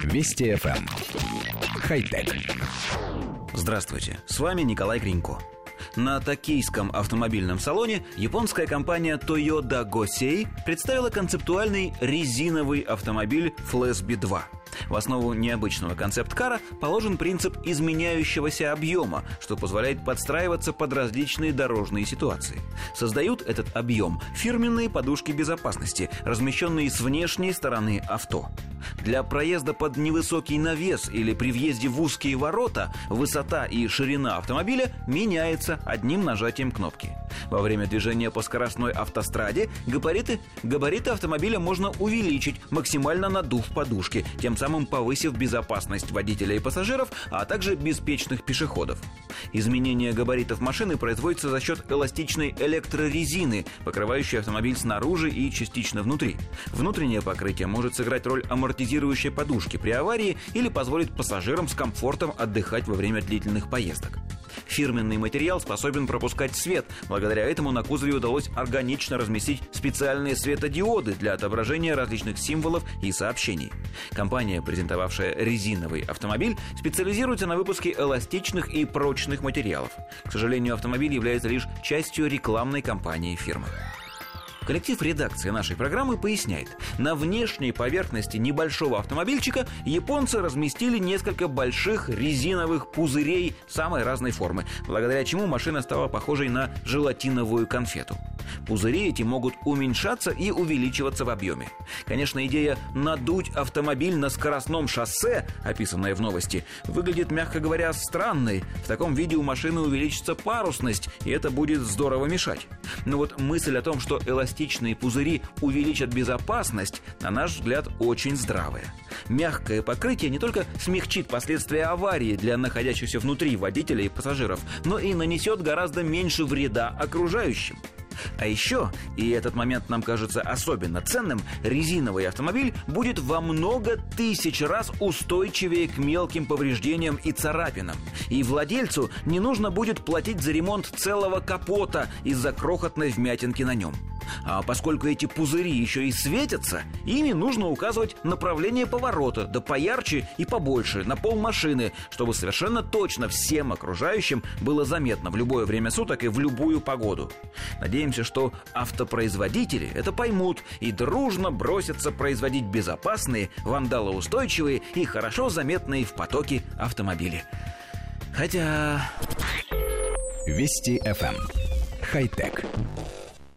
Вести FM. Эм. Хай-тек. Здравствуйте, с вами Николай Гринько. На токийском автомобильном салоне японская компания Toyota Gosei представила концептуальный резиновый автомобиль Flasby 2 – в основу необычного концепт-кара положен принцип изменяющегося объема, что позволяет подстраиваться под различные дорожные ситуации. Создают этот объем фирменные подушки безопасности, размещенные с внешней стороны авто. Для проезда под невысокий навес или при въезде в узкие ворота высота и ширина автомобиля меняется одним нажатием кнопки. Во время движения по скоростной автостраде габариты, габариты автомобиля можно увеличить, максимально надув подушки, тем самым повысив безопасность водителя и пассажиров, а также беспечных пешеходов. Изменение габаритов машины производится за счет эластичной электрорезины, покрывающей автомобиль снаружи и частично внутри. Внутреннее покрытие может сыграть роль амортизирующей подушки при аварии или позволить пассажирам с комфортом отдыхать во время длительных поездок. Фирменный материал способен пропускать свет. Благодаря этому на кузове удалось органично разместить специальные светодиоды для отображения различных символов и сообщений. Компания, презентовавшая резиновый автомобиль, специализируется на выпуске эластичных и прочных материалов. К сожалению, автомобиль является лишь частью рекламной кампании фирмы. Коллектив редакции нашей программы поясняет, на внешней поверхности небольшого автомобильчика японцы разместили несколько больших резиновых пузырей самой разной формы, благодаря чему машина стала похожей на желатиновую конфету. Пузыри эти могут уменьшаться и увеличиваться в объеме. Конечно, идея надуть автомобиль на скоростном шоссе, описанная в новости, выглядит, мягко говоря, странной. В таком виде у машины увеличится парусность, и это будет здорово мешать. Но вот мысль о том, что эластичные пузыри увеличат безопасность, на наш взгляд, очень здравая. Мягкое покрытие не только смягчит последствия аварии для находящихся внутри водителя и пассажиров, но и нанесет гораздо меньше вреда окружающим. А еще, и этот момент нам кажется особенно ценным, резиновый автомобиль будет во много тысяч раз устойчивее к мелким повреждениям и царапинам. И владельцу не нужно будет платить за ремонт целого капота из-за крохотной вмятинки на нем. А поскольку эти пузыри еще и светятся, ими нужно указывать направление поворота, да поярче и побольше, на пол машины, чтобы совершенно точно всем окружающим было заметно в любое время суток и в любую погоду. Надеемся, что автопроизводители это поймут и дружно бросятся производить безопасные, вандалоустойчивые и хорошо заметные в потоке автомобили. Хотя... Вести FM. Хай-тек.